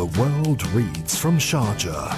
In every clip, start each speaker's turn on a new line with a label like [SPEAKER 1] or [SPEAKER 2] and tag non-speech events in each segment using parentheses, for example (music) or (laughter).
[SPEAKER 1] The world reads from Sharjah.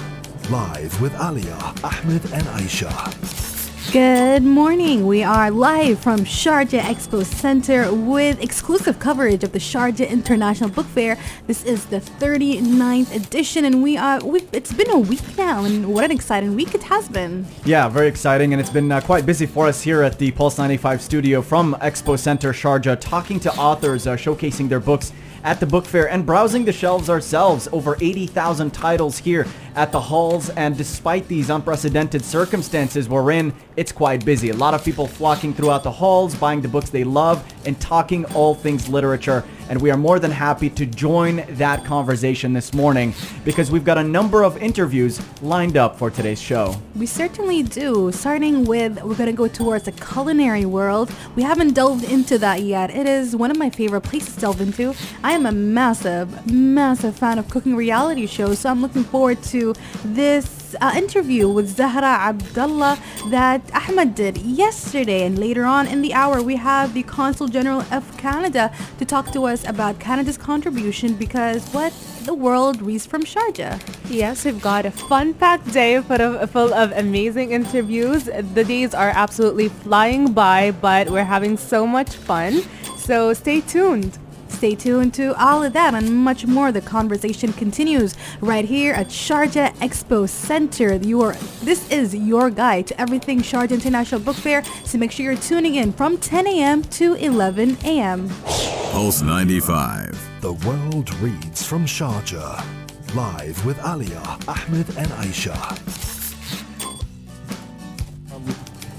[SPEAKER 1] Live with Alia, Ahmed, and Aisha.
[SPEAKER 2] Good morning. We are live from Sharjah Expo Center with exclusive coverage of the Sharjah International Book Fair. This is the 39th edition, and we are. We've, it's been a week now, and what an exciting week it has been.
[SPEAKER 3] Yeah, very exciting, and it's been uh, quite busy for us here at the Pulse 95 studio from Expo Center Sharjah, talking to authors, uh, showcasing their books at the book fair and browsing the shelves ourselves. Over 80,000 titles here at the halls, and despite these unprecedented circumstances we're in, it's quite busy. A lot of people flocking throughout the halls, buying the books they love, and talking all things literature. And we are more than happy to join that conversation this morning because we've got a number of interviews lined up for today's show.
[SPEAKER 2] We certainly do. Starting with, we're going to go towards the culinary world. We haven't delved into that yet. It is one of my favorite places to delve into. I am a massive, massive fan of cooking reality shows, so I'm looking forward to this uh, interview with Zahra Abdalla that Ahmed did yesterday. And later on in the hour, we have the Consul General of Canada to talk to us about Canada's contribution because what the world reads from Sharjah.
[SPEAKER 4] Yes, we've got a fun-packed day full of, full of amazing interviews. The days are absolutely flying by, but we're having so much fun. So stay tuned.
[SPEAKER 2] Stay tuned to all of that and much more. The conversation continues right here at Sharjah Expo Center. Your this is your guide to everything Sharjah International Book Fair. So make sure you're tuning in from 10 a.m. to 11 a.m.
[SPEAKER 1] Pulse 95. The world reads from Sharjah. Live with Alia, Ahmed, and Aisha.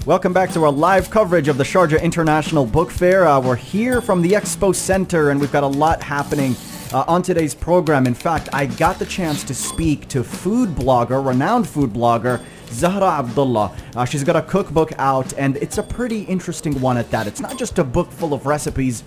[SPEAKER 3] Welcome back to our live coverage of the Sharjah International Book Fair. Uh, we're here from the Expo Center and we've got a lot happening uh, on today's program. In fact, I got the chance to speak to food blogger, renowned food blogger, Zahra Abdalla. Uh, she's got a cookbook out and it's a pretty interesting one at that. It's not just a book full of recipes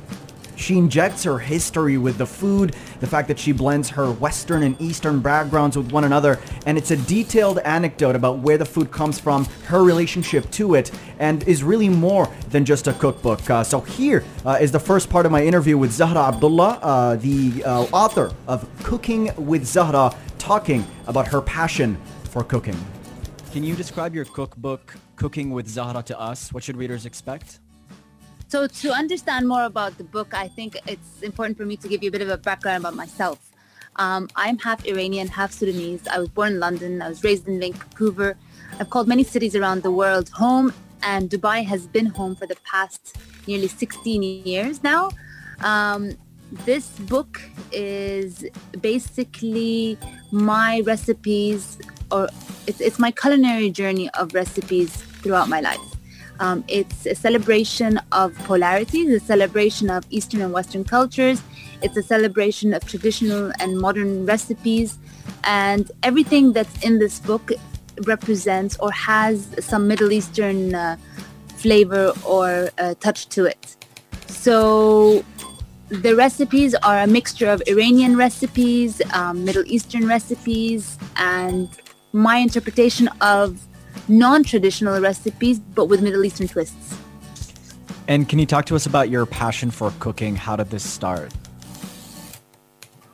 [SPEAKER 3] she injects her history with the food, the fact that she blends her Western and Eastern backgrounds with one another, and it's a detailed anecdote about where the food comes from, her relationship to it, and is really more than just a cookbook. Uh, so here uh, is the first part of my interview with Zahra Abdalla, uh, the uh, author of Cooking with Zahra, talking about her passion for cooking. Can you describe your cookbook, Cooking with Zahra, to us? What should readers expect?
[SPEAKER 5] So to understand more about the book, I think it's important for me to give you a bit of a background about myself. Um, I'm half Iranian, half Sudanese. I was born in London. I was raised in Vancouver. I've called many cities around the world home, and Dubai has been home for the past nearly 16 years now. Um, this book is basically my recipes, or it's, it's my culinary journey of recipes throughout my life. Um, it's a celebration of polarities, a celebration of Eastern and Western cultures. It's a celebration of traditional and modern recipes. And everything that's in this book represents or has some Middle Eastern uh, flavor or uh, touch to it. So the recipes are a mixture of Iranian recipes, um, Middle Eastern recipes, and my interpretation of non-traditional recipes, but with Middle Eastern twists.
[SPEAKER 3] And can you talk to us about your passion for cooking? How did this start?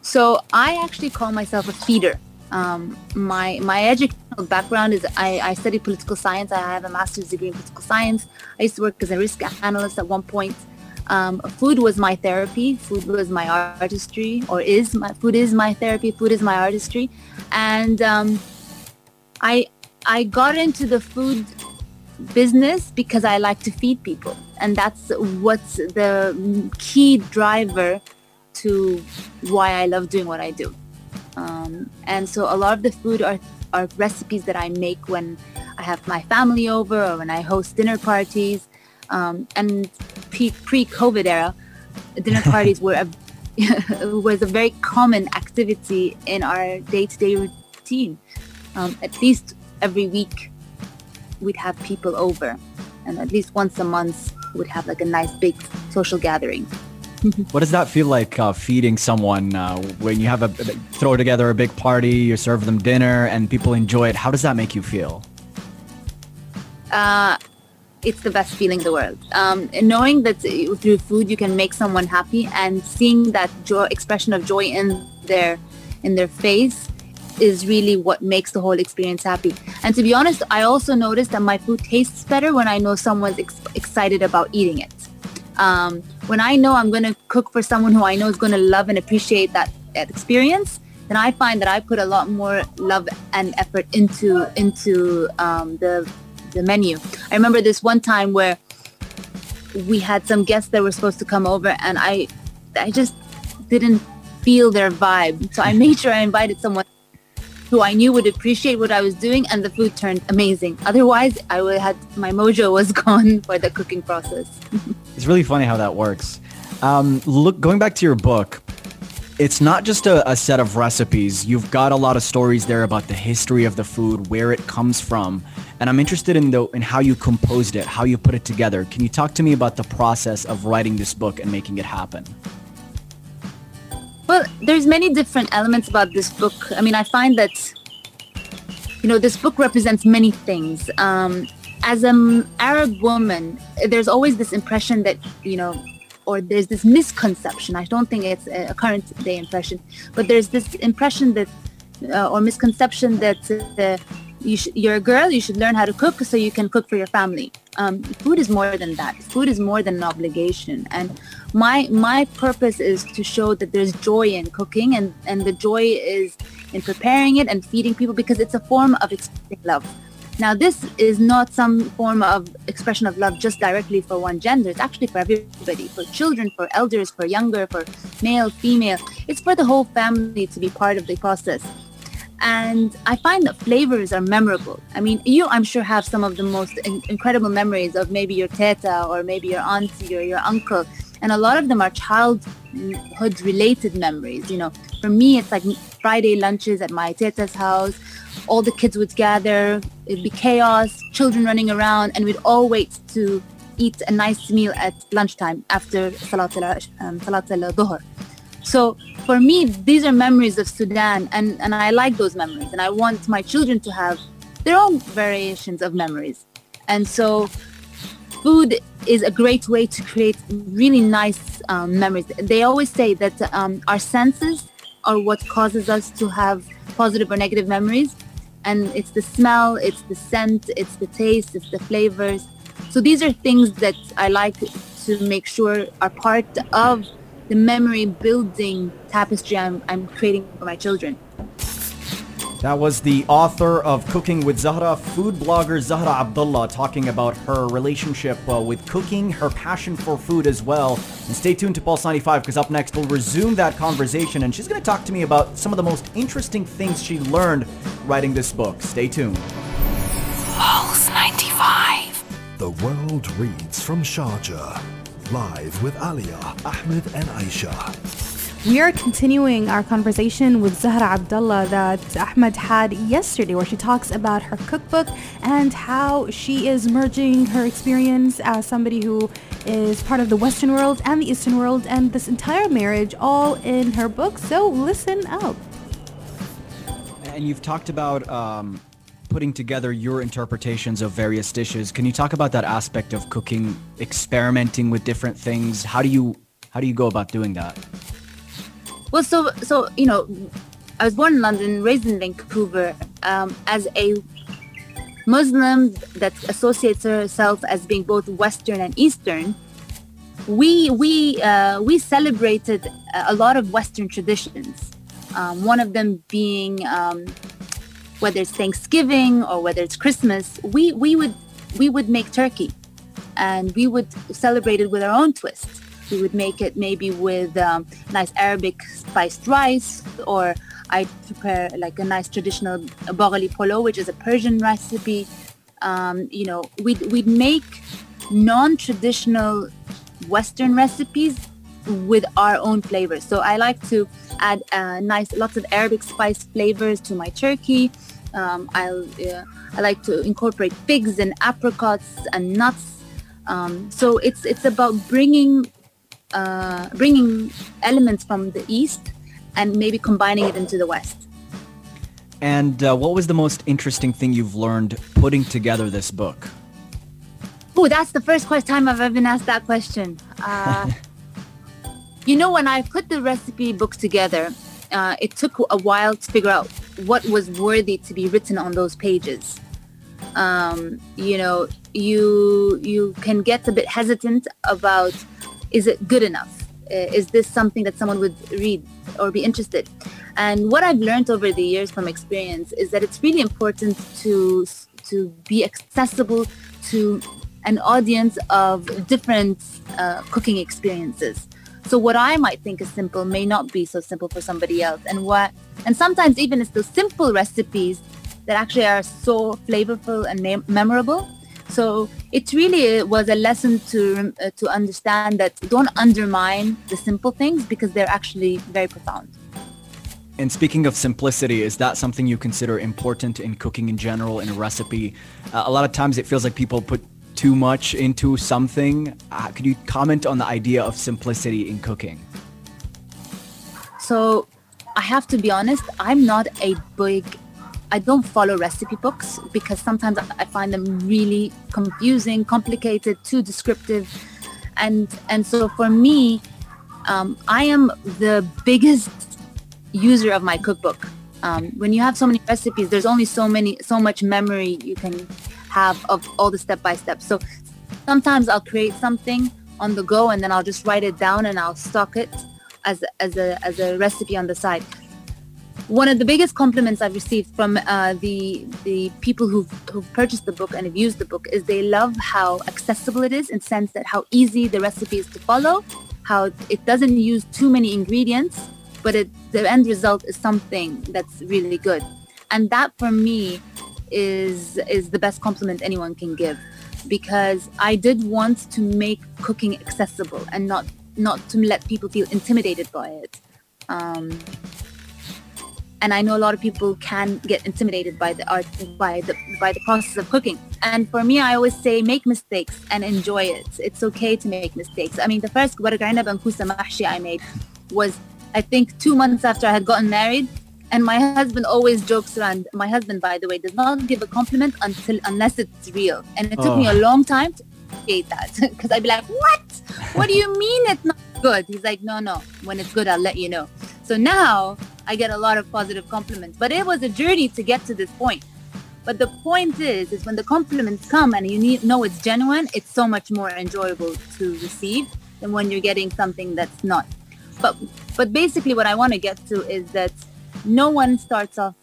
[SPEAKER 5] So I actually call myself a feeder. Um, my my educational background is I, I studied political science. I have a master's degree in political science. I used to work as a risk analyst at one point. Um, food was my therapy. Food was my artistry, or is my food is my therapy. Food is my artistry, and um, I I got into the food business because I like to feed people. And that's what's the key driver to why I love doing what I do. Um, and so a lot of the food are, are recipes that I make when I have my family over or when I host dinner parties. Um, and pre- pre-COVID era, dinner (laughs) parties were a, (laughs) was a very common activity in our day-to-day routine. Um, at least every week we'd have people over. And at least once a month we'd have like a nice big social gathering. (laughs)
[SPEAKER 3] What does that feel like uh, feeding someone uh, when you have a throw together a big party you serve them dinner and people enjoy it? How does that make you feel?
[SPEAKER 5] Uh, it's the best feeling in the world. Um, knowing that through food you can make someone happy and seeing that joy expression of joy in their in their face is really what makes the whole experience happy. And to be honest, I also noticed that my food tastes better when I know someone's ex- excited about eating it. Um, when I know I'm going to cook for someone who I know is going to love and appreciate that, that experience, then I find that I put a lot more love and effort into into um, the the menu. I remember this one time where we had some guests that were supposed to come over, and I I just didn't feel their vibe. So I made sure I invited someone who I knew would appreciate what I was doing, and the food turned amazing. Otherwise, I would had my mojo was (laughs) gone for the cooking process. (laughs)
[SPEAKER 3] it's really funny how that works. Um, look, going back to your book, it's not just a, a, set of recipes. You've got a lot of stories there about the history of the food, where it comes from, and I'm interested in the in how you composed it, how you put it together. Can you talk to me about the process of writing this book and making it happen?
[SPEAKER 5] Well, there's many different elements about this book. I mean, I find that you know this book represents many things. Um, as an Arab woman, there's always this impression that you know or there's this misconception. I don't think it's a current day impression, but there's this impression that uh, or misconception that uh, you sh- you're a girl, you should learn how to cook so you can cook for your family. Um, food is more than that. Food is more than an obligation. And my my purpose is to show that there's joy in cooking, and and the joy is in preparing it and feeding people because it's a form of expressing love. Now, this is not some form of expression of love just directly for one gender. It's actually for everybody, for children, for elders, for younger, for male, female. It's for the whole family to be part of the process. And I find that flavors are memorable. I mean, you, I'm sure, have some of the most in- incredible memories of maybe your teta or maybe your auntie or your uncle. And a lot of them are childhood related memories. You know, for me, it's like Friday lunches at my teta's house all the kids would gather. It'd be chaos, children running around, and we'd all wait to eat a nice meal at lunchtime after Salat um, al-Dhuhr. So for me, these are memories of Sudan, and, and I like those memories, and I want my children to have their own variations of memories. And so food is a great way to create really nice um, memories. They always say that um, our senses are what causes us to have positive or negative memories and it's the smell, it's the scent, it's the taste, it's the flavors. So these are things that I like to make sure are part of the memory building tapestry I'm, I'm creating for my children.
[SPEAKER 3] That was the author of Cooking with Zahra, food blogger Zahra Abdalla, talking about her relationship uh, with cooking, her passion for food as well. And stay tuned to Pulse 95 because up next we'll resume that conversation and she's going to talk to me about some of the most interesting things she learned writing this book. Stay tuned.
[SPEAKER 1] Pulse 95. The world reads from Sharjah. Live with Alia, Ahmed, and Aisha.
[SPEAKER 2] We are continuing our conversation with Zahra Abdalla that Ahmed had yesterday, where she talks about her cookbook and how she is merging her experience as somebody who is part of the Western world and the Eastern world and this entire marriage all in her book. So listen up.
[SPEAKER 3] And you've talked about um, putting together your interpretations of various dishes. Can you talk about that aspect of cooking, experimenting with different things? How do you how do you go about doing that?
[SPEAKER 5] Well, so so you know, I was born in London, raised in Vancouver. Um, as a Muslim that associates herself as being both Western and Eastern, we we uh, we celebrated a lot of Western traditions. Um, one of them being um, whether it's Thanksgiving or whether it's Christmas, we we would we would make turkey, and we would celebrate it with our own twist. We would make it maybe with um, nice Arabic spiced rice, or I prepare like a nice traditional baghali polo, which is a Persian recipe. Um, you know, we'd, we'd make non-traditional Western recipes with our own flavors. So I like to add uh, nice, lots of Arabic spice flavors to my turkey. Um, I'll, uh, I like to incorporate figs and apricots and nuts. Um, so it's it's about bringing uh, bringing elements from the east and maybe combining it into the west.
[SPEAKER 3] And uh, what was the most interesting thing you've learned putting together this book?
[SPEAKER 5] Oh, that's the first time I've ever been asked that question. Uh, (laughs) you know, when I put the recipe book together, uh, it took a while to figure out what was worthy to be written on those pages. Um, you know, you you can get a bit hesitant about is it good enough? Uh, is this something that someone would read or be interested? And what I've learned over the years from experience is that it's really important to to be accessible to an audience of different uh, cooking experiences. So what I might think is simple may not be so simple for somebody else. And what and sometimes even it's those simple recipes that actually are so flavorful and mem- memorable. So it really was a lesson to uh, to understand that don't undermine the simple things because they're actually very profound.
[SPEAKER 3] And speaking of simplicity, is that something you consider important in cooking in general in a recipe? Uh, a lot of times it feels like people put too much into something. Uh, could you comment on the idea of simplicity in cooking?
[SPEAKER 5] So I have to be honest, I'm not a big I don't follow recipe books because sometimes I find them really confusing, complicated, too descriptive. And and so for me, um, I am the biggest user of my cookbook. Um, when you have so many recipes, there's only so many, so much memory you can have of all the step by step. So sometimes I'll create something on the go and then I'll just write it down and I'll stock it as as a as a recipe on the side. One of the biggest compliments I've received from uh, the the people who've, who've purchased the book and have used the book is they love how accessible it is in sense that how easy the recipe is to follow, how it doesn't use too many ingredients, but it, the end result is something that's really good. And that for me is is the best compliment anyone can give because I did want to make cooking accessible and not not to let people feel intimidated by it. Um, and I know a lot of people can get intimidated by the art by the by the process of cooking. And for me, I always say make mistakes and enjoy it. It's okay to make mistakes. I mean, the first waraq and kusa mahshi I made was I think two months after I had gotten married. And my husband always jokes around. My husband, by the way, does not give a compliment until unless it's real. And it took oh. me a oh. long time to appreciate that (laughs) because I'd be like, "What? What do you mean it's not good?" He's like, "No, no. When it's good, I'll let you know." So now I get a lot of positive compliments. But it was a journey to get to this point. But the point is, is when the compliments come and you need, know it's genuine, it's so much more enjoyable to receive than when you're getting something that's not. But but basically, what I want to get to is that no one starts off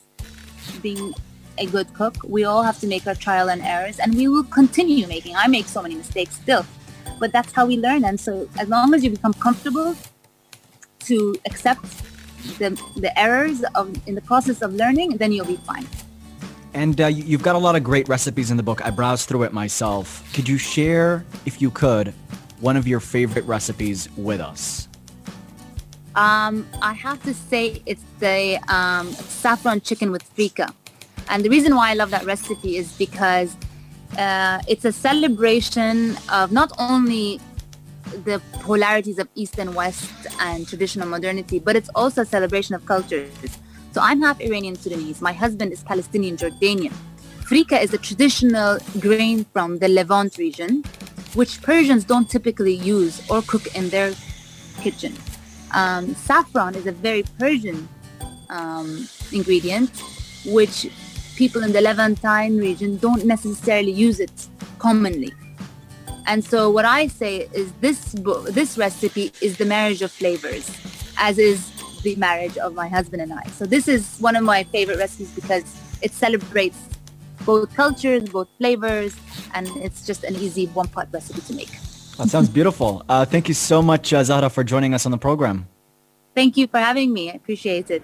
[SPEAKER 5] being a good cook. We all have to make our trial and errors, and we will continue making. I make so many mistakes still, but that's how we learn. And so, as long as you become comfortable to accept the, the errors of, in the process of learning, then you'll be fine.
[SPEAKER 3] And uh, you've got a lot of great recipes in the book. I browsed through it myself. Could you share, if you could, one of your favorite recipes with us?
[SPEAKER 5] Um, I have to say it's the um, saffron chicken with frika. And the reason why I love that recipe is because uh, it's a celebration of not only the polarities of East and West and traditional modernity, but it's also a celebration of cultures. So I'm half Iranian Sudanese. My husband is Palestinian Jordanian. Frika is a traditional grain from the Levant region, which Persians don't typically use or cook in their kitchen. Um, saffron is a very Persian um, ingredient, which people in the Levantine region don't necessarily use it commonly. And so what I say is this this recipe is the marriage of flavors, as is the marriage of my husband and I. So this is one of my favorite recipes because it celebrates both cultures, both flavors, and it's just an easy one-pot recipe to make.
[SPEAKER 3] That sounds beautiful. Uh, thank you so much, uh, Zahra, for joining us on the program.
[SPEAKER 5] Thank you for having me. I appreciate it.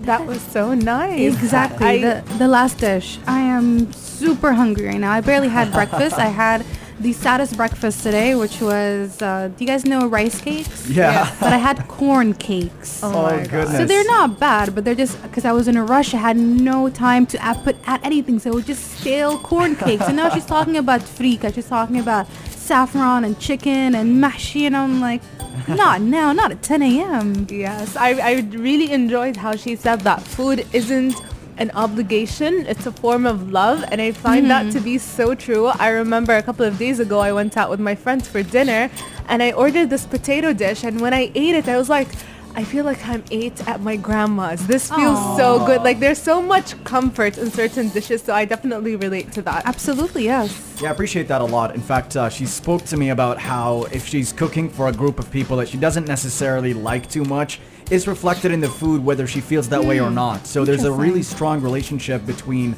[SPEAKER 4] That was so nice.
[SPEAKER 2] Exactly. I, the, the last dish. I am super hungry right now. I barely had breakfast. I had the saddest breakfast today, which was, uh, do you guys know rice cakes?
[SPEAKER 3] Yeah. yeah.
[SPEAKER 2] But I had corn cakes.
[SPEAKER 3] Oh, oh goodness.
[SPEAKER 2] So they're not bad, but they're just, because I was in a rush, I had no time to add, put add anything. So it was just stale corn (laughs) cakes. and now she's talking about frika. She's talking about saffron and chicken and mahshi. And I'm like, not now, not at 10 a.m.
[SPEAKER 4] Yes, I, I really enjoyed how she said that food isn't an obligation it's a form of love and i find mm-hmm. that to be so true i remember a couple of days ago i went out with my friends for dinner and i ordered this potato dish and when i ate it i was like I feel like I'm eight at my grandma's. This feels so good. Like there's so much comfort in certain dishes, so I definitely relate to that.
[SPEAKER 2] Absolutely, yes.
[SPEAKER 3] Yeah, I appreciate that a lot. In fact, uh, she spoke to me about how if she's cooking for a group of people that she doesn't necessarily like too much, is reflected in the food whether she feels that way or not. So there's a really strong relationship between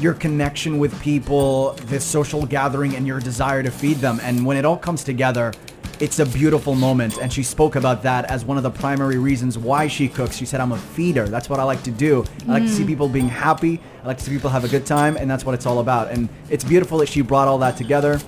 [SPEAKER 3] your connection with people, this social gathering, and your desire to feed them. And when it all comes together, it's a beautiful moment. And she spoke about that as one of the primary reasons why she cooks. She said, I'm a feeder. That's what I like to do. I like to see mm. people being happy. I like to see people have a good time. And that's what it's all about. And it's beautiful that she brought all that together.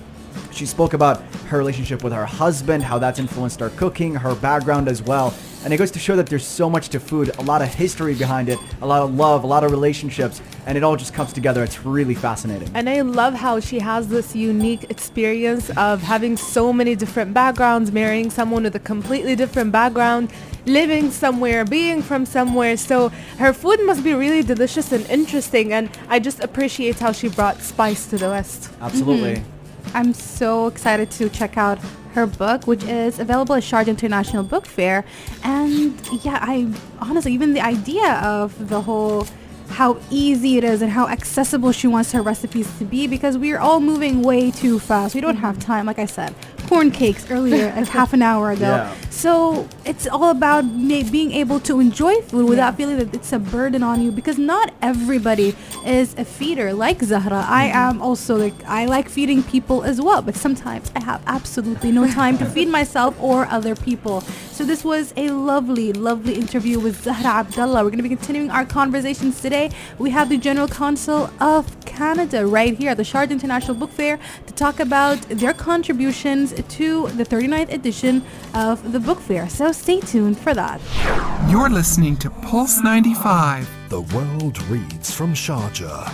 [SPEAKER 3] She spoke about her relationship with her husband, how that's influenced her cooking, her background as well. And it goes to show that there's so much to food, a lot of history behind it, a lot of love, a lot of relationships, and it all just comes together. It's really fascinating.
[SPEAKER 4] And I love how she has this unique experience of having so many different backgrounds, marrying someone with a completely different background, living somewhere, being from somewhere. So her food must be really delicious and interesting. And I just appreciate how she brought spice to the West.
[SPEAKER 3] Absolutely. Mm-hmm.
[SPEAKER 2] I'm so excited to check out her book, which is available at Sharjah International Book Fair. And yeah, I honestly, even the idea of the whole how easy it is and how accessible she wants her recipes to be because we're all moving way too fast. We don't have time, like I said. Corn cakes earlier, (laughs) like half an hour ago.
[SPEAKER 3] Yeah.
[SPEAKER 2] So it's all about ma- being able to enjoy food without feeling that it's a burden on you because not everybody is a feeder like Zahra. I mm-hmm. am also like I like feeding people as well, but sometimes I have absolutely no (laughs) time to feed myself or other people. So this was a lovely, lovely interview with Zahra Abdalla. We're going to be continuing our conversations today. We have the General Counsel of Canada right here at the Sharjah International Book Fair to talk about their contributions to the 39th edition of the book fair. So stay tuned for that.
[SPEAKER 6] You're listening to Pulse 95.
[SPEAKER 1] The world reads from Sharjah.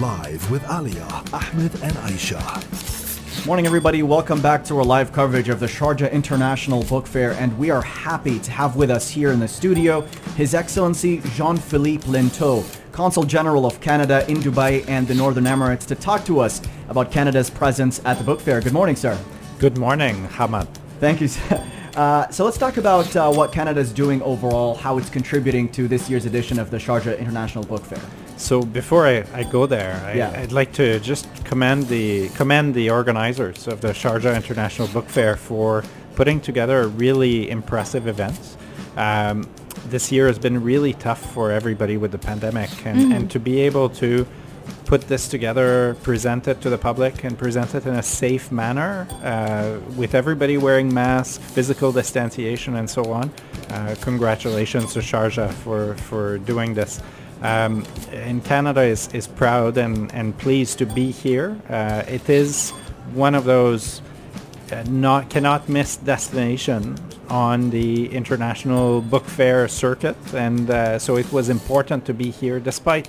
[SPEAKER 1] Live with Alia, Ahmed, and Aisha.
[SPEAKER 3] Morning, everybody. Welcome back to our live coverage of the Sharjah International Book Fair, and we are happy to have with us here in the studio His Excellency Jean-Philippe Linteau, Consul General of Canada in Dubai and the Northern Emirates, to talk to us about Canada's presence at the book fair. Good morning, sir.
[SPEAKER 7] Good morning, Hamad.
[SPEAKER 3] Thank you. sir. Uh, so let's talk about uh, what Canada is doing overall, how it's contributing to this year's edition of the Sharjah International Book Fair.
[SPEAKER 7] So before I, I go there, I,
[SPEAKER 3] Yeah.
[SPEAKER 7] I'd like to just commend the commend the organizers of the Sharjah International Book Fair for putting together a really impressive event. Um, this year has been really tough for everybody with the pandemic, and, and to be able to put this together, present it to the public, and present it in a safe manner uh, with everybody wearing masks, physical distanciation, and so on. Uh, congratulations to Sharjah for, for doing this. Um, and Canada is, is proud and, and pleased to be here. Uh, it is one of those uh, not cannot miss destination on the international book fair circuit, and uh, so it was important to be here despite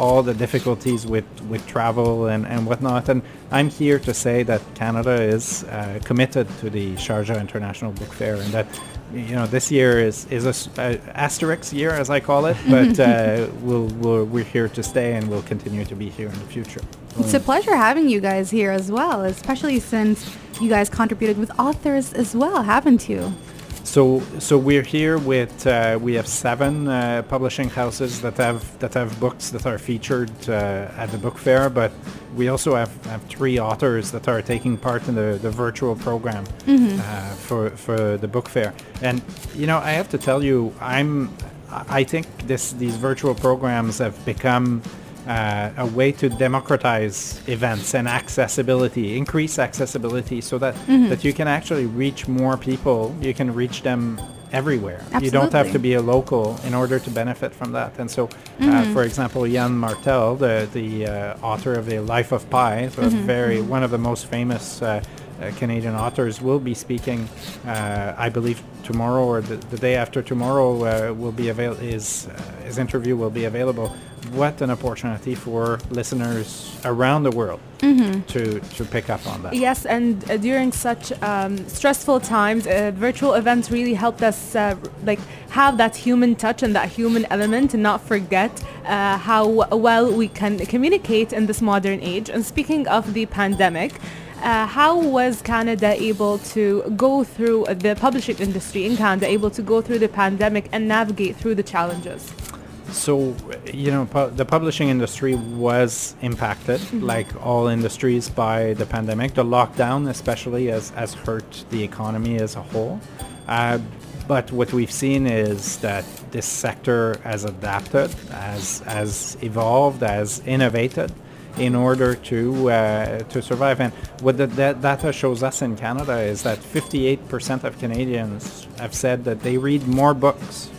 [SPEAKER 7] all the difficulties with, with travel and, and whatnot. And I'm here to say that Canada is uh, committed to the Sharjah International Book Fair, and that you know this year is is a, a asterisk year, as I call it, (laughs) but uh, we'll, we'll we're here to stay, and we'll continue to be here in the future.
[SPEAKER 2] It's a pleasure having you guys here as well, especially since you guys contributed with authors as well, haven't you?
[SPEAKER 7] So, so we're here with uh, we have seven uh, publishing houses that have that have books that are featured uh, at the book fair, but we also have, have three authors that are taking part in the, the virtual program uh, for for the book fair. And you know, I have to tell you, I'm I think this these virtual programs have become uh, a way to democratize events and accessibility, increase accessibility, so that that you can actually reach more people. You can reach them everywhere. You don't have to be a local in order to benefit from that. And so, uh, for example, Yann Martel, the the uh, author of the Life of Pi, so a very one of the most famous. Uh, uh, Canadian authors will be speaking, uh, I believe, tomorrow or the, the day after tomorrow uh, will be avail- his, uh, his interview will be available. What an opportunity for listeners around the world to, to pick up on that.
[SPEAKER 4] Yes, and uh, during such um, stressful times, uh, virtual events really helped us uh, like have that human touch and that human element, and not forget uh, how well we can communicate in this modern age. And speaking of the pandemic. Uh, how was Canada able to go through the publishing industry in Canada, able to go through the pandemic and navigate through the challenges?
[SPEAKER 7] So, you know, pu- the publishing industry was impacted, like all industries, by the pandemic. The lockdown, especially, has, has hurt the economy as a whole. Uh, but what we've seen is that this sector has adapted, has, has evolved, has innovated in order to uh, to survive. And what the da- data shows us in Canada is that 58% of Canadians have said that they read more books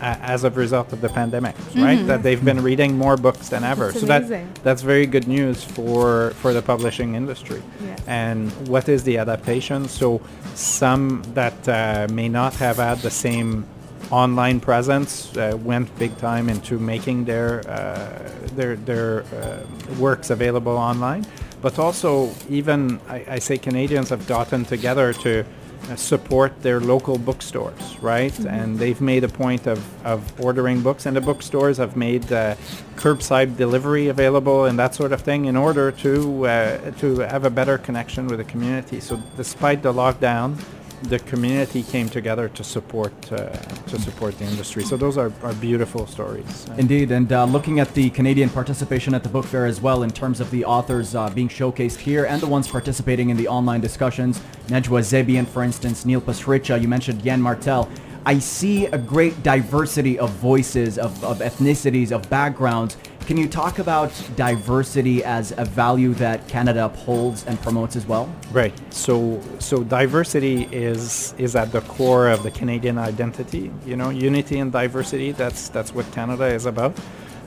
[SPEAKER 7] uh, as a result of the pandemic, right? That they've been reading more books than ever.
[SPEAKER 4] That's
[SPEAKER 7] so that that's very good news for for the publishing industry. And what is the adaptation? So some that uh, may not have had the same online presence uh, went big time into making their uh, their their uh, works available online. But also, even I, I say Canadians have gotten together to uh, support their local bookstores, right? And they've made a point of, of ordering books, and the bookstores have made uh, curbside delivery available and that sort of thing in order to uh, to have a better connection with the community. So, despite the lockdown, the community came together to support uh, to support the industry. So, those are, are beautiful stories.
[SPEAKER 3] Indeed, and uh, looking at the Canadian participation at the book fair as well, in terms of the authors uh, being showcased here and the ones participating in the online discussions, Najwa Zebian, for instance, Neil Pasricha, you mentioned Yann Martel. I see a great diversity of voices, of, of ethnicities, of backgrounds. Can you talk about diversity as a value that Canada upholds and promotes as well?
[SPEAKER 7] Right. So so diversity is is at the core of the Canadian identity. You know, unity and diversity. That's that's what Canada is about.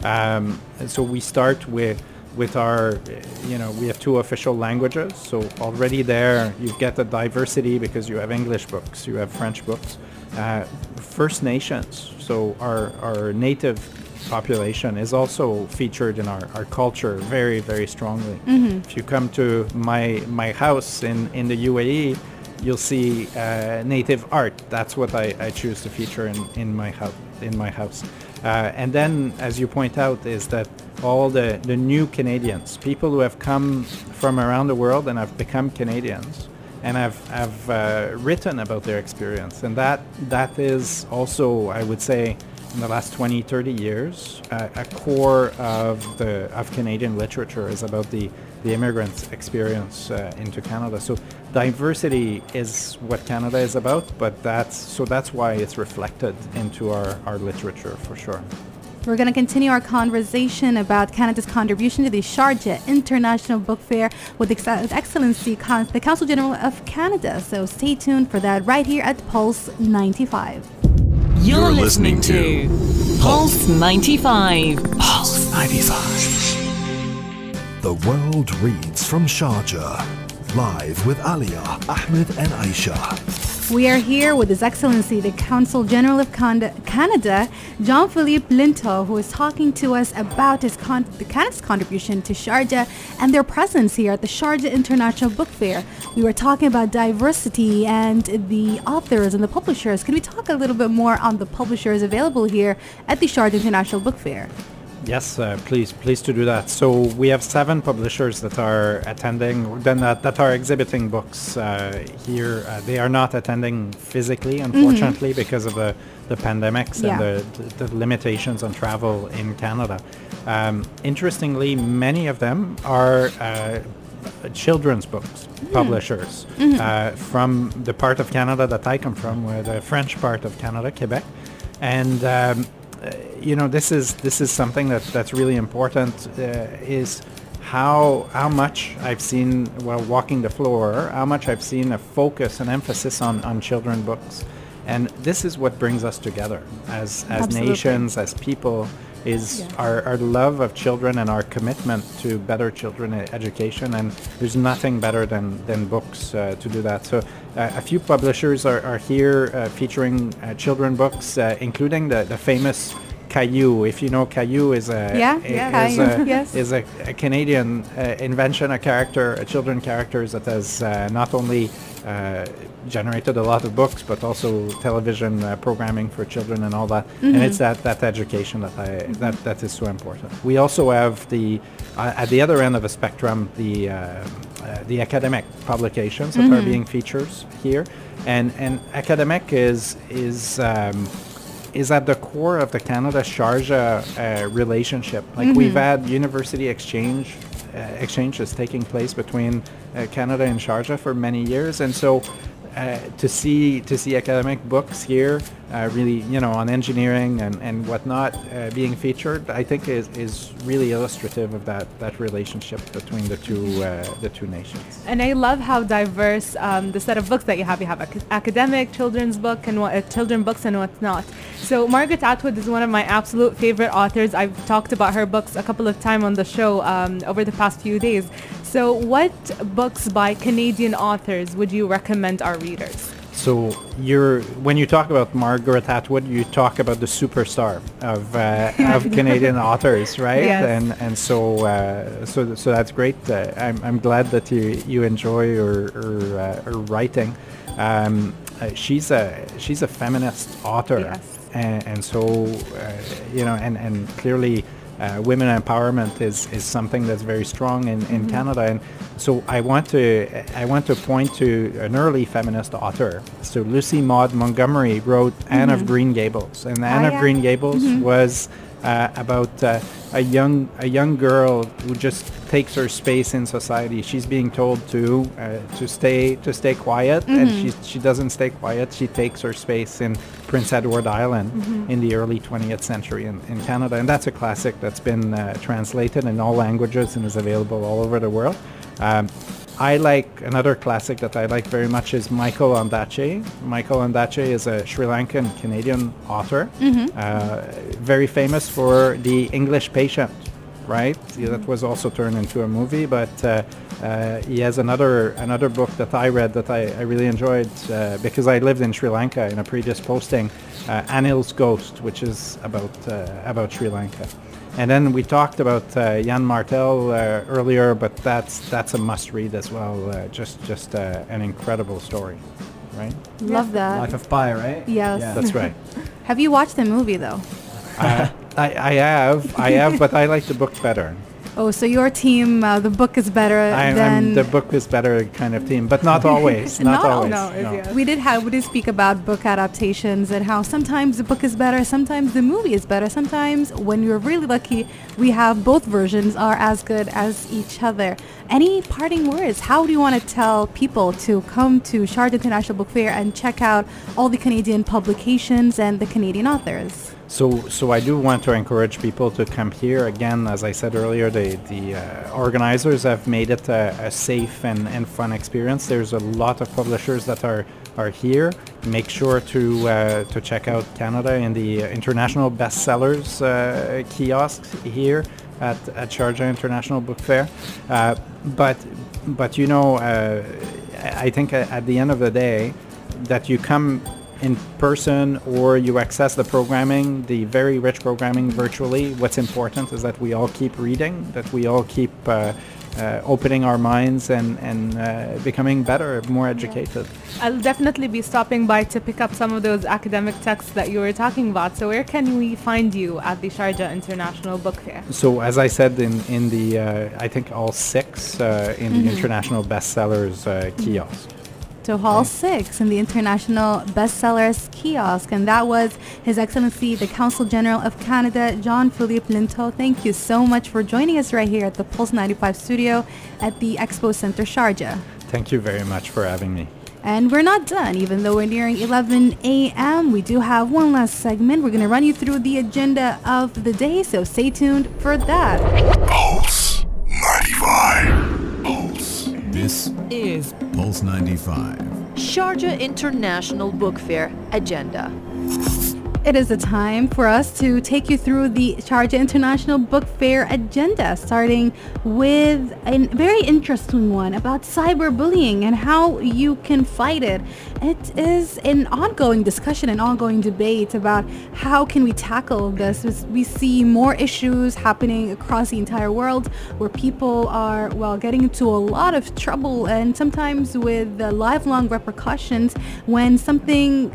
[SPEAKER 7] Um, so we start with with our, you know, we have two official languages. So already there, you get the diversity because you have English books, you have French books. Uh, First Nations. So our our native population is also featured in our, our culture very very strongly. If you come to my my house in, in the UAE, you'll see uh, native art. That's what I, I choose to feature in, in my house in my house. Uh, and then, as you point out, is that all the, the new Canadians, people who have come from around the world and have become Canadians, and have have uh, written about their experience, and that that is also, I would say, in the last 20, 30 years, uh, a core of the of Canadian literature is about the the immigrants' experience uh, into Canada. So diversity is what Canada is about, but that's so that's why it's reflected into our, our literature for sure.
[SPEAKER 2] We're going to continue our conversation about Canada's contribution to the Sharjah International Book Fair with Ex- Excellency Con- the Consul General of Canada. So stay tuned for that right here at Pulse 95.
[SPEAKER 8] You're,
[SPEAKER 1] You're
[SPEAKER 8] listening,
[SPEAKER 1] listening
[SPEAKER 8] to Pulse 95.
[SPEAKER 1] Pulse 95. The world reads from Sharjah. Live with Alia, Ahmed, and Aisha.
[SPEAKER 2] We are here with His Excellency the Consul General of Canada, Jean-Philippe Linteau, who is talking to us about his con- the Canada's contribution to Sharjah and their presence here at the Sharjah International Book Fair. We were talking about diversity and the authors and the publishers. Can we talk a little bit more on the publishers available here at the Sharjah International Book Fair?
[SPEAKER 7] Yes, uh, please, pleased to do that. So we have seven publishers that are attending, then that, that are exhibiting books uh, here. Uh, they are not attending physically, unfortunately, because of the, the pandemics
[SPEAKER 2] Yeah.
[SPEAKER 7] and the, the, limitations on travel in Canada. Um, interestingly, many of them are uh, children's books publishers uh, from the part of Canada that I come from, where the French part of Canada, Quebec, and um, uh, you know this is this is something that that's really important. Uh, is how how much I've seen while walking the floor, how much I've seen a focus and emphasis on on children books, and this is what brings us together as as
[SPEAKER 2] Absolutely.
[SPEAKER 7] nations, as people is our, our love of children and our commitment to better children education and there's nothing better than, than books uh, to do that so uh, a few publishers are, are here uh, featuring uh, children books uh, including the, the famous Caillou. If you know Caillou is a
[SPEAKER 2] Yeah,
[SPEAKER 7] i-
[SPEAKER 2] yeah,
[SPEAKER 7] is, a,
[SPEAKER 2] yes.
[SPEAKER 7] is a, a Canadian uh, invention, a character, a children character that has uh, not only uh, generated a lot of books, but also television uh, programming for children and all that. And it's that, that education that I that, that is so important. We also have the uh, at the other end of the spectrum the uh, uh, the academic publications that are being featured here, and and academic is is um, is at the core of the Canada Sharjah uh, relationship. Like we've had university exchange uh, exchanges taking place between uh, Canada and Sharjah for many years, and so. Uh, to see to see academic books here, uh, really, you know, on engineering and, and whatnot uh, being featured, I think is, is really illustrative of that, that relationship between the two uh, the two nations.
[SPEAKER 4] And I love how diverse um, the set of books that you have. You have ac- academic, children's book, and what uh, children books and whatnot. So Margaret Atwood is one of my absolute favorite authors. I've talked about her books a couple of times on the show um, over the past few days. So what books by Canadian authors would you recommend our readers?
[SPEAKER 7] So you're when you talk about Margaret Atwood, you talk about the superstar of uh, (laughs) of Canadian authors, right?
[SPEAKER 4] Yes.
[SPEAKER 7] And and so uh, so so that's great. Uh, I'm I'm glad that you you enjoy her her, uh, her writing. Um, uh, she's a she's a feminist author,
[SPEAKER 4] Yes.
[SPEAKER 7] and, and so uh, you know, and and clearly. Uh, women empowerment is, is something that's very strong in, in mm-hmm. Canada, and so I want to I want to point to an early feminist author. So Lucy Maud Montgomery wrote Anne of mm-hmm. Green Gables, and Anne oh, of
[SPEAKER 2] yeah.
[SPEAKER 7] Green Gables mm-hmm. was uh, about uh, a young a young girl who just takes her space in society. She's being told to uh, to stay to stay quiet, and she she doesn't stay quiet. She takes her space in Prince Edward Island in the early 20th century in, in Canada, and that's a classic that's been uh, translated in all languages and is available all over the world. Um, I like another classic that I like very much is Michael Ondaatje. Michael Ondaatje is a Sri Lankan Canadian author, uh, very famous for The English Patient, right? Yeah, That was also turned into a movie, but uh, uh, he has another another book that I read that I, I really enjoyed uh, because I lived in Sri Lanka in a previous posting, uh, Anil's Ghost, which is about uh, about Sri Lanka. And then we talked about uh, Yann Martel uh, earlier, but that's that's a must-read as well. Uh, just just uh, an incredible story, right?
[SPEAKER 2] Love that.
[SPEAKER 3] Life of Pi, right?
[SPEAKER 2] Yes.
[SPEAKER 3] Yeah.
[SPEAKER 7] That's right. (laughs)
[SPEAKER 2] Have you watched the movie though?
[SPEAKER 7] uh, I, I have, I have, but I like the book better.
[SPEAKER 2] Oh, so your team, uh, the book is better
[SPEAKER 7] I,
[SPEAKER 2] than
[SPEAKER 7] I'm the book is better kind of team, but not (laughs) always. Not,
[SPEAKER 2] Not
[SPEAKER 7] always.
[SPEAKER 4] No, it's yes.
[SPEAKER 2] We did have we did speak about book adaptations and how sometimes the book is better, sometimes the movie is better, sometimes when you're really lucky, we have both versions are as good as each other. Any parting words? How do you want to tell people to come to Sharjah International Book Fair and check out all the Canadian publications and the Canadian authors?
[SPEAKER 7] So, so I do want to encourage people to come here. Again, as I said earlier, the, the uh, organizers have made it a, a safe and, and fun experience. There's a lot of publishers that are, are here. Make sure to, uh, to check out Canada in the international bestsellers uh, kiosks here at, at Sharjah International Book Fair. Uh, but, but you know, uh, I think at the end of the day, that you come in person or you access the programming, the very rich programming virtually. What's important is that we all keep reading, that we all keep uh, uh, opening our minds and, and uh, becoming better, more educated.
[SPEAKER 4] I'll definitely be stopping by to pick up some of those academic texts that you were talking about. So where can we find you at the Sharjah International Book Fair?
[SPEAKER 7] So as I said in, in the, uh, I think all six uh, in the international bestsellers uh, kiosk.
[SPEAKER 2] To Hall 6 in the International Bestsellers Kiosk. And that was His Excellency, the Consul General of Canada, John Philippe Linteau. Thank you so much for joining us right here at the Pulse 95 studio at the Expo Center Sharjah.
[SPEAKER 7] Thank you very much for having me.
[SPEAKER 2] And we're not done, even though we're nearing 11 a.m. We do have one last segment. We're going to run you through the agenda of the day, so stay tuned for that.
[SPEAKER 1] Pulse
[SPEAKER 9] This
[SPEAKER 8] Is
[SPEAKER 9] Pulse 95.
[SPEAKER 10] Sharjah International Book Fair agenda.
[SPEAKER 2] It is a time for us to take you through the Sharjah International Book Fair agenda, starting with a very interesting one about cyberbullying and how you can fight it. It is an ongoing discussion, an ongoing debate about how can we tackle this. We see more issues happening across the entire world where people are, well, getting into a lot of trouble and sometimes with uh, lifelong repercussions when something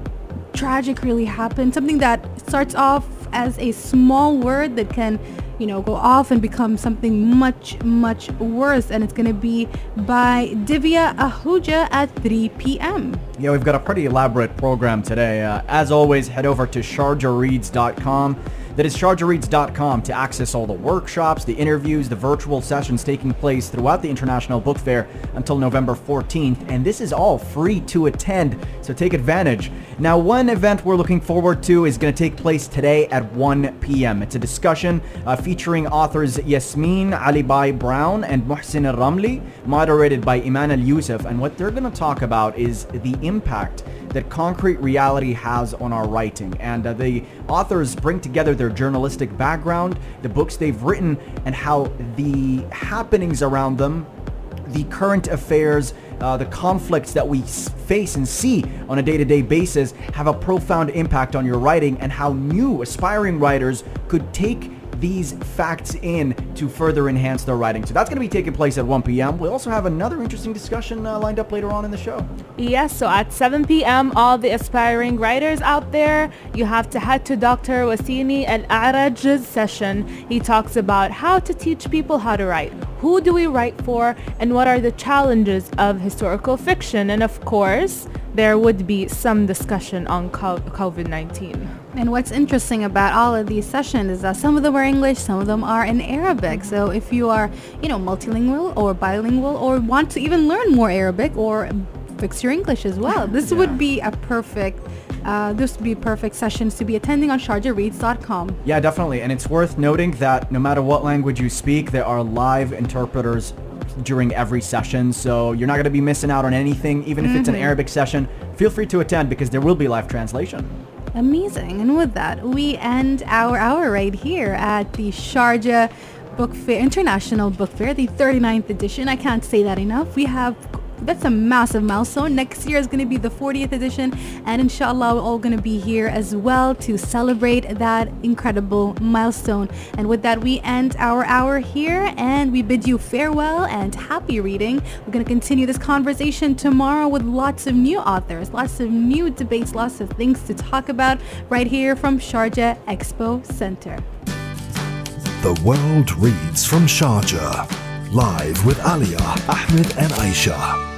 [SPEAKER 2] tragic really happened something that starts off as a small word that can you know, go off and become something much, much worse. And it's going to be by Divya Ahuja at 3 p.m.
[SPEAKER 3] Yeah, we've got a pretty elaborate program today. Uh, as always, head over to sharjareads.com. That is sharjareads.com to access all the workshops, the interviews, the virtual sessions taking place throughout the International Book Fair until November 14th. And this is all free to attend, so take advantage. Now, one event we're looking forward to is going to take place today at 1 p.m. It's a discussion uh, featuring authors Yasmin Alibhai Brown and Muhsin Al-Ramli, moderated by Iman Al-Yusuf. And what they're going to talk about is the impact that concrete reality has on our writing. And uh, the authors bring together their journalistic background, the books they've written, and how the happenings around them, the current affairs, uh, the conflicts that we face and see on a day-to-day basis have a profound impact on your writing and how new aspiring writers could take these facts in to further enhance their writing. So that's going to be taking place at 1 p.m. We also have another interesting discussion uh, lined up later on in the show.
[SPEAKER 4] Yes, so at 7 p.m., all the aspiring writers out there, you have to head to Dr. Wasini Al-Araj's session. He talks about how to teach people how to write. Who do we write for? And what are the challenges of historical fiction? And of course, there would be some discussion on COVID-19.
[SPEAKER 2] And what's interesting about all of these sessions is that some of them are English, some of them are in Arabic. So if you are, you know, multilingual or bilingual or want to even learn more Arabic or fix your English as well, this would be a perfect, uh, this would be perfect sessions to be attending on sharjahreads.com.
[SPEAKER 3] Yeah, definitely. And it's worth noting that no matter what language you speak, there are live interpreters during every session. So you're not going to be missing out on anything, even if it's an Arabic session. Feel free to attend because there will be live translation.
[SPEAKER 2] Amazing. And with that, we end our hour right here at the Sharjah Book Fair, International Book Fair, the 39th edition. I can't say that enough. We have that's a massive milestone. Next year is going to be the 40th edition, and inshallah, we're all going to be here as well to celebrate that incredible milestone. And with that, we end our hour here, and we bid you farewell and happy reading. We're going to continue this conversation tomorrow with lots of new authors, lots of new debates, lots of things to talk about right here from Sharjah Expo Center.
[SPEAKER 1] The world reads from Sharjah. Live with Alia, Ahmed and Aisha.